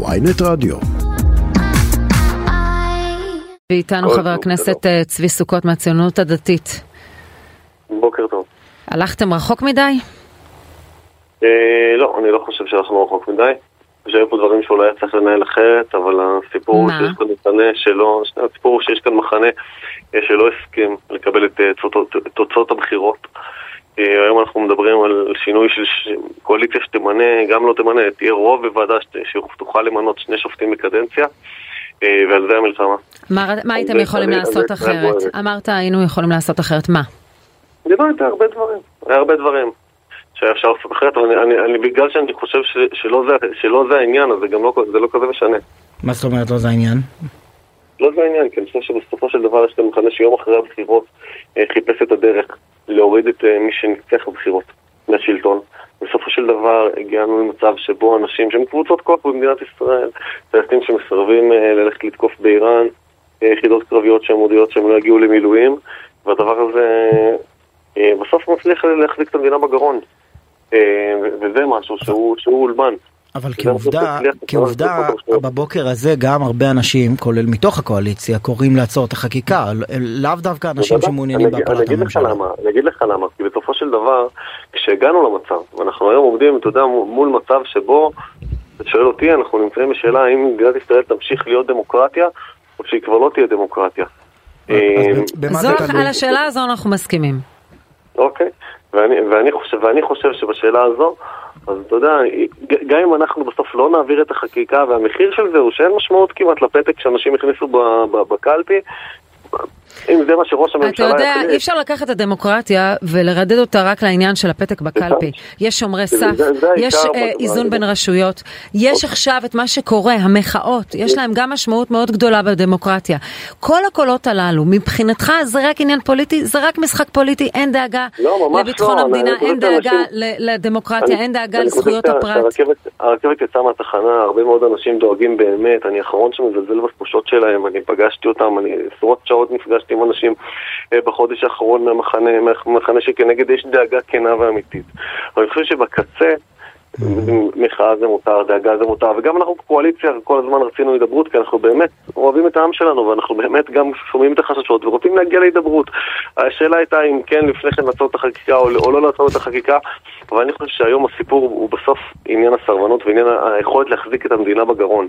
ויינט רדיו. ואיתנו חבר הכנסת אה, צבי סוכות מהציונות הדתית. בוקר טוב. הלכתם רחוק מדי? אה, לא, אני לא חושב שהלכנו רחוק מדי. שהיו פה דברים שאולי היה צריך לנהל אחרת, אבל הסיפור הוא? שיש כאן מחנה שלא, הסיפור הוא שיש כאן מחנה אה, שלא הסכים לקבל את תוצאות- תוצאות הבחירות. אה, היום אנחנו מדברים על שינוי של ש- קואליציה שתמנה, גם לא תמנה, תהיה רוב בוועדה שת- שתוכל למנות שני שופטים בקדנציה, אה, ועל זה המלחמה. מה, מה הייתם יכולים לעשות אחרת? אמרת היינו יכולים לעשות אחרת, מה? דיברתי על הרבה דברים, היה הרבה דברים שהיה אפשר לעשות אחרת, אבל אני, אני, אני, בגלל שאני חושב ש, שלא, זה, שלא זה העניין, אז זה גם לא, זה לא כזה משנה. מה זאת אומרת לא זה העניין? לא זה העניין, כי אני חושב שבסופו של דבר יש כאן מחנה שיום אחרי הבחירות אה, חיפש את הדרך להוריד את אה, מי שניצח בבחירות מהשלטון. בסופו של דבר הגענו למצב שבו אנשים שהם קבוצות כוח במדינת ישראל, טייסים שמסרבים אה, ללכת לתקוף באיראן, אה, יחידות קרביות שהן מודיעות שהם לא יגיעו למילואים, והדבר הזה בסוף מצליח להחזיק את המדינה בגרון. וזה משהו שהוא אולמן. אבל זה כעובדה, כעובדה, בבוקר הזה גם הרבה אנשים, כולל מתוך הקואליציה, קוראים לעצור את החקיקה, לאו דווקא אנשים. שמעוניינים אני אגיד- בהפלת אני אגיד לך הממשלה. למה, אני אגיד לך למה, כי בסופו של דבר, כשהגענו למצב, ואנחנו היום עומדים, אתה יודע, מול מצב שבו, אתה שואל אותי, אנחנו נמצאים בשאלה האם מדינת ישראל תמשיך להיות דמוקרטיה, או שהיא כבר לא תהיה דמוקרטיה. אז אה? על השאלה הזו אנחנו מסכימים. אוקיי, ואני, ואני, חושב, ואני חושב שבשאלה הזו, אז אתה יודע, גם אם אנחנו בסוף לא נעביר את החקיקה, והמחיר של זה הוא שאין משמעות כמעט לפתק שאנשים הכניסו בקלפי, אם זה מה שראש אתה הממשלה יודע, יחליט, אי אפשר לקחת את הדמוקרטיה ולרדד אותה רק לעניין של הפתק בקלפי. יש שומרי סף, יש אה, איזון. בין רשויות, יש עכשיו את מה שקורה, המחאות, יש להם גם משמעות מאוד גדולה בדמוקרטיה. כל הקולות הללו, מבחינתך זה רק עניין פוליטי, זה רק משחק פוליטי, אין דאגה לא, ממש לביטחון לא, המדינה, אין דאגה לדמוקרטיה, אין דאגה לזכויות הפרט. הרכבת יצאה מהתחנה, הרבה מאוד אנשים דואגים באמת, אני האחרון שמזלזל בתחושות שלהם, אני פגשתי אותם, אני עשרות שעות נפגשתי עם אנשים אה, בחודש האחרון מהמחנה, מהמחנה שכנגד יש דאגה כנה ואמיתית. אבל אני חושב שבקצה, מחאה זה מותר, דאגה זה מותר, וגם אנחנו כקואליציה כל הזמן רצינו הידברות, כי אנחנו באמת אוהבים את העם שלנו, ואנחנו באמת גם שומעים את החששות ורוצים להגיע להידברות. השאלה הייתה אם כן לפני כן לעצור את החקיקה או, או לא לעצור את החקיקה, אבל אני חושב שהיום הסיפור הוא בסוף עניין הסרבנות ועניין היכולת להחזיק את המדינה בגרון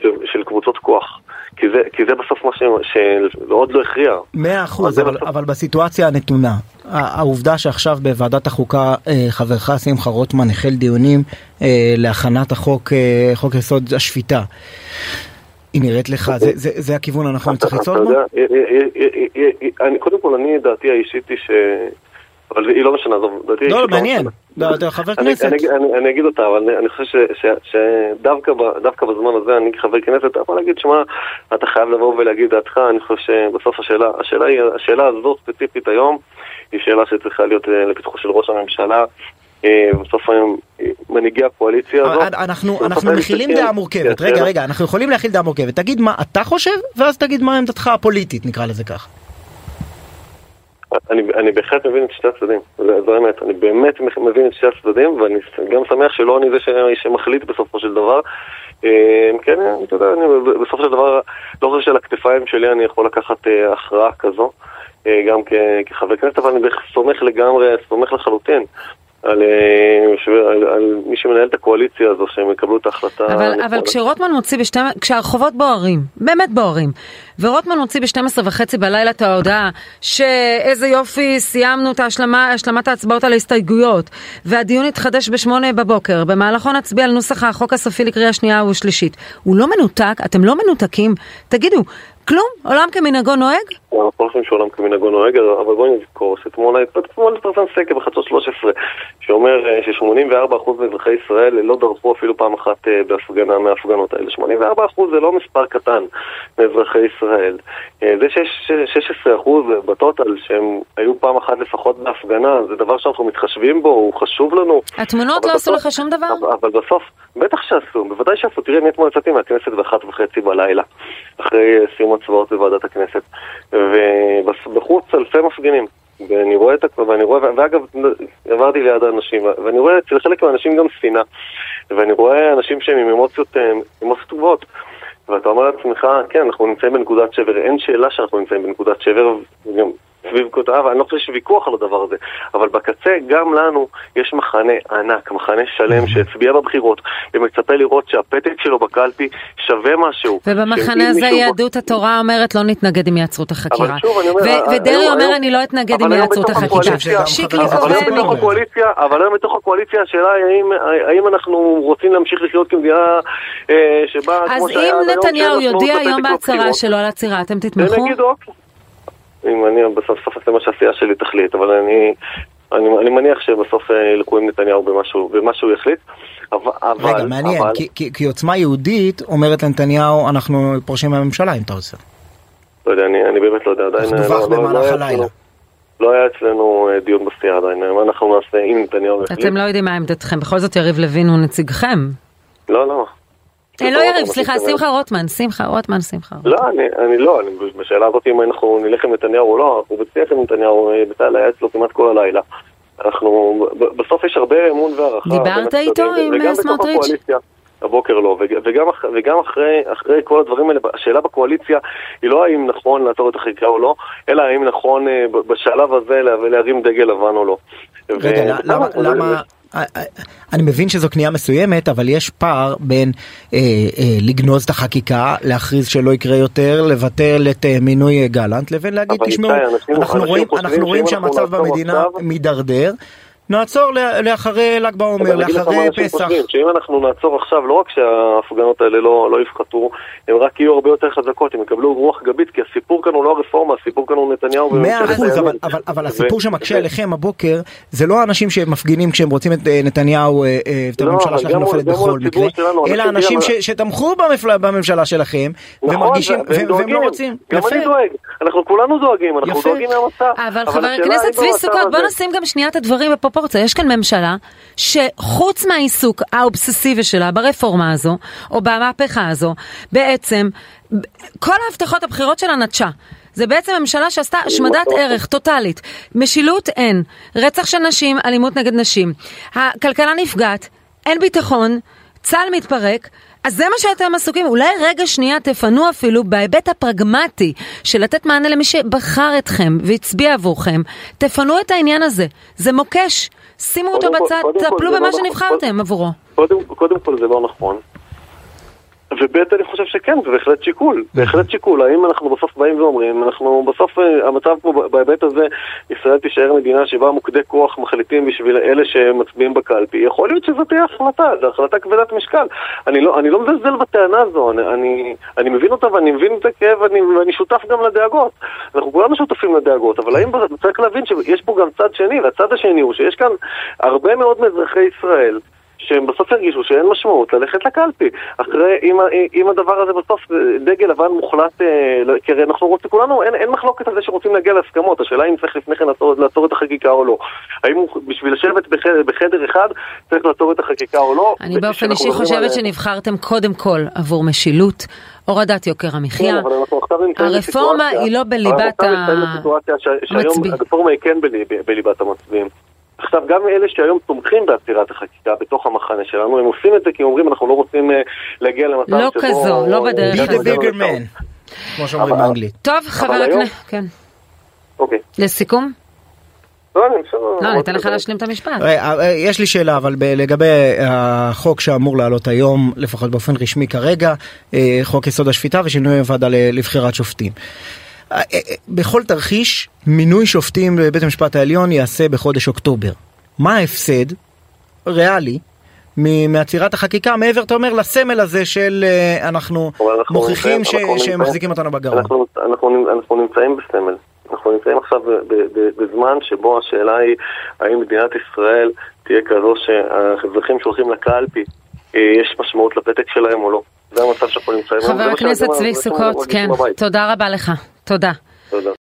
של, של קבוצות כוח. כי זה, כי זה בסוף מה שעוד לא הכריע. מאה אחוז, אבל בסוף- אבל בסיטואציה הנתונה, העובדה שעכשיו בוועדת החוקה אה, חברך שמחה רוטמן החל דיונים אה, להכנת החוק, אה, חוק יסוד השפיטה, היא נראית לך, זה, זה, זה הכיוון הנכון שצריך לצעוד בו? קודם כל, אני, דעתי האישית היא ש... אבל היא לא משנה, עזוב, דעתי לא, האישית מעניין. לא, אתה חבר אני- כנסת. אני אגיד- אני אני אגיד אותה, אבל אני- אני חושב ש- ש- שדווקא ב- בזמן הזה, אני כחבר כנסת, אתה יכול להגיד, שמע, אתה חייב לבוא ולהגיד דעתך, אני חושב שבסוף השאלה, השאלה היא, השאלה הזו ספציפית היום, היא שאלה שצריכה להיות אה, לפתחו של ראש הממשלה. אה, בסוף היום אה, מנהיגי הקואליציה הזו. אה, אנחנו, מכילים דעה מורכבת, כן, רגע כן. רגע, אנחנו יכולים להכיל דעה מורכבת, תגיד מה אתה חושב ואז תגיד מה עמדתך הפוליטית נקרא לזה כך. אני, אני בהחלט מבין את שתי הצדדים, זה, זו האמת, אני באמת מבין את שתי הצדדים ואני גם שמח שלא אני זה ש, שמחליט בסופו של דבר. אה, כן, אתה יודע, אני בסופו של דבר לא חושב שעל הכתפיים שלי אני יכול לקחת אה, הכרעה כזו, אה, גם כ, כחבר כנסת, אבל אני סומך לגמרי, סומך לחלוטין. על, אה, על, על מי שמנהל את הקואליציה הזו, שהם יקבלו את ההחלטה. אבל. אבל כשרוטמן מוציא ב כשהרחובות בוערים, באמת בוערים, ורוטמן מוציא ב-12 וחצי בלילה את ההודעה שאיזה יופי, סיימנו את ההשלמה, השלמת ההצבעות על ההסתייגויות, והדיון יתחדש ב-8 בבוקר, במהלכו נצביע על נוסח החוק הסופי לקריאה שנייה ושלישית. הוא לא מנותק? אתם לא מנותקים? תגידו, כלום? עולם כמנהגו נוהג? אנחנו לא חושבים שעולם כמנהגו נוהג, אבל בואי נזכור שאתמול אתמול התפרסם סקר בחדשות 13 שאומר אה, ש-84% מאזרחי ישראל לא דרכו אפילו פעם אחת אה, בהפגנה מההפגנות האלה. 84% זה לא מספר קטן מאזרחי ישראל. אה, זה שיש 16% בטוטל שהם היו פעם אחת לפחות בהפגנה, זה דבר שאנחנו מתחשבים בו, הוא חשוב לנו. התמונות לא עשו לך שום דבר? אבל, אבל בסוף, בטח שעשו, בוודאי שעשו. תראי, אני אתמול יצאתי מהכנסת באחת וחצי בלילה, אחרי סיום הצבעות בוועדת הכנסת, ובחוץ אלפי מפגינים. ואני רואה את הכל, ואני רואה, ואגב, עברתי ליד האנשים, ואני רואה אצל חלק מהאנשים גם שנאה, ואני רואה אנשים שהם עם אמוציות, אה, אמוציות טובות, ואתה אומר לעצמך, כן, אנחנו נמצאים בנקודת שבר, אין שאלה שאנחנו נמצאים בנקודת שבר, וגם כותב, אני לא חושב שיש ויכוח על הדבר הזה, אבל בקצה גם לנו יש מחנה ענק, מחנה שלם שהצביע בבחירות ומצפה לראות שהפתק שלו בקלפי שווה משהו. ובמחנה הזה יהדות התורה אומרת לא נתנגד אם יעצרו את החקירה. אבל שוב, אני אומר... ודרעי אומר אני לא אתנגד אם יעצרו את החקירה. שיקלי קורא... אבל היום בתוך הקואליציה השאלה היא האם אנחנו רוצים להמשיך לחיות כמדינה אה, שבה... אז אם נתניהו יודיע היום בהצהרה שלו על עצירה, אתם תתמכו? הם יגידו אם אני בסוף סוף זה מה שהסיעה שלי תחליט, אבל אני, אני, אני מניח שבסוף אה, ילכו עם נתניהו במשהו, במה שהוא יחליט. אבל, רגע, מעניין, אבל... כי, כי, כי עוצמה יהודית אומרת לנתניהו, אנחנו פורשים מהממשלה אם אתה עושה. לא יודע, אני, אני באמת לא יודע, עדיין... דווח לא, לא, במהלך לא הלילה. לא היה אצלנו אה, דיון בסיעה עדיין, מה אנחנו נעשה אם נתניהו יחליט. אתם לא יודעים מה עמדתכם, בכל זאת יריב לוין הוא נציגכם. לא, לא. אה, לא יריב, סליחה, שמחה רוטמן, שמחה רוטמן, שמחה רוטמן. לא, אני לא, בשאלה הזאת אם אנחנו נלך עם נתניהו או לא, אנחנו בשיח עם נתניהו, אה, בצה"ל היה אצלו כמעט כל הלילה. אנחנו, בסוף יש הרבה אמון והערכה. דיברת איתו עם סמוטריץ'? הבוקר לא, וגם, וגם אחרי, אחרי כל הדברים האלה, השאלה בקואליציה היא לא האם נכון לעצור את החקיקה או לא, אלא האם נכון אה, בשלב הזה להרים דגל לבן או לא. רגע, למה, למה, אני מבין שזו קנייה מסוימת, אבל יש פער בין אה, אה, לגנוז את החקיקה, להכריז שלא יקרה יותר, לבטל את אה, מינוי גלנט, לבין להגיד, תשמעו, אנחנו רואים, אנחנו רואים שהמצב במדינה מידרדר. נעצור לאחרי ל"ג בעומר, לאחרי פסח. שאם אנחנו נעצור עכשיו, לא רק שההפגנות האלה לא, לא יפחתו, הן רק יהיו הרבה יותר חזקות, הם יקבלו רוח גבית, כי הסיפור כאן הוא לא הרפורמה, הסיפור כאן הוא נתניהו. מאה אחוז, אבל, אבל, אבל הסיפור שמקשה עליכם הבוקר, זה לא האנשים שמפגינים כשהם רוצים את אה, נתניהו, אה, אה, את לא, הממשלה שלכם נופלת בכל מקרה, אלא אנשים שתמכו בממשלה שלכם, נכון, ומרגישים, והם לא רוצים. גם אני דואג, אנחנו כולנו דואגים, אנחנו דואגים מהמצב. אבל חבר הכנסת צבי סוכות, בוא נשים גם שנייה את הדברים בפרופורציה. רוצה, יש כאן ממשלה שחוץ מהעיסוק האובססיבי שלה ברפורמה הזו, או במהפכה הזו, בעצם כל ההבטחות הבחירות שלה נטשה. זה בעצם ממשלה שעשתה השמדת ערך טוטאלית. משילות אין, רצח של נשים, אלימות נגד נשים. הכלכלה נפגעת, אין ביטחון, צה"ל מתפרק. אז זה מה שאתם עסוקים, אולי רגע שנייה תפנו אפילו בהיבט הפרגמטי של לתת מענה למי שבחר אתכם והצביע עבורכם, תפנו את העניין הזה, זה מוקש, שימו אותו בצד, טפלו במה לא שנבחרתם נכון. עבורו. קודם, קודם כל זה לא נכון, וב' אני חושב שכן, זה בהחלט שיקול, בהחלט שיקול. האם אנחנו בסוף באים ואומרים, אנחנו בסוף, אה, המצב פה בהיבט הזה, ישראל תישאר מדינה שבה מוקדי כוח מחליטים בשביל אלה שמצביעים בקלפי. יכול להיות שזו תהיה החלטה, זו החלטה כבדת משקל. אני לא, אני לא מזלזל בטענה הזו, אני, אני, אני מבין אותה ואני מבין את הכאב ואני, ואני שותף גם לדאגות. אנחנו כולנו שותפים לדאגות, אבל האם צריך להבין שיש פה גם צד שני, והצד השני הוא שיש כאן הרבה מאוד מאזרחי ישראל שהם בסוף ירגישו שאין משמעות ללכת לקלפי. אחרי, אם, אם הדבר הזה בסוף דגל לבן מוחלט, אה, לא, כי הרי אנחנו רוצים, כולנו, אין, אין מחלוקת על זה שרוצים להגיע להסכמות, השאלה אם צריך לפני כן לעצור, לעצור את החקיקה או לא. האם בשביל לשבת בחדר, בחדר אחד צריך לעצור את החקיקה או לא? אני באופן אישי חושבת עליה... שנבחרתם קודם כל עבור משילות. הורדת יוקר המחיה, כן, הרפורמה היא לא בליבת המצביעים. הרפורמה היא כן בליבת המצביעים. עכשיו, גם אלה שהיום תומכים בעצירת החקיקה בתוך המחנה שלנו, הם עושים את זה כי אומרים אנחנו לא רוצים uh, להגיע למצב לא שבו... לא כזו, לא בדרך הזאת. be the bigger man, כמו שאומרים באנגלית. טוב, חבר הכנסת, כן. אוקיי. לסיכום? לא. לא, אני אתן לך להשלים את המשפט. אה, אה, יש לי שאלה, אבל לגבי החוק שאמור לעלות היום, לפחות באופן רשמי כרגע, חוק יסוד השפיטה ושינוי הוועדה לבחירת שופטים. אה, אה, אה, בכל תרחיש, מינוי שופטים בבית המשפט העליון ייעשה בחודש אוקטובר. מה ההפסד, ריאלי, מעצירת החקיקה, מעבר, אתה אומר, לסמל הזה של אנחנו מוכיחים שהם מחזיקים אותנו בגרון. אנחנו, אנחנו, אנחנו נמצאים בסמל. אנחנו נמצאים עכשיו בזמן שבו השאלה היא האם מדינת ישראל תהיה כזו שהאזרחים שהולכים לקלפי, יש משמעות לפתק שלהם או לא. זה המצב שאנחנו נמצאים. חבר הכנסת צבי סוכות, כן, תודה רבה לך. תודה. תודה.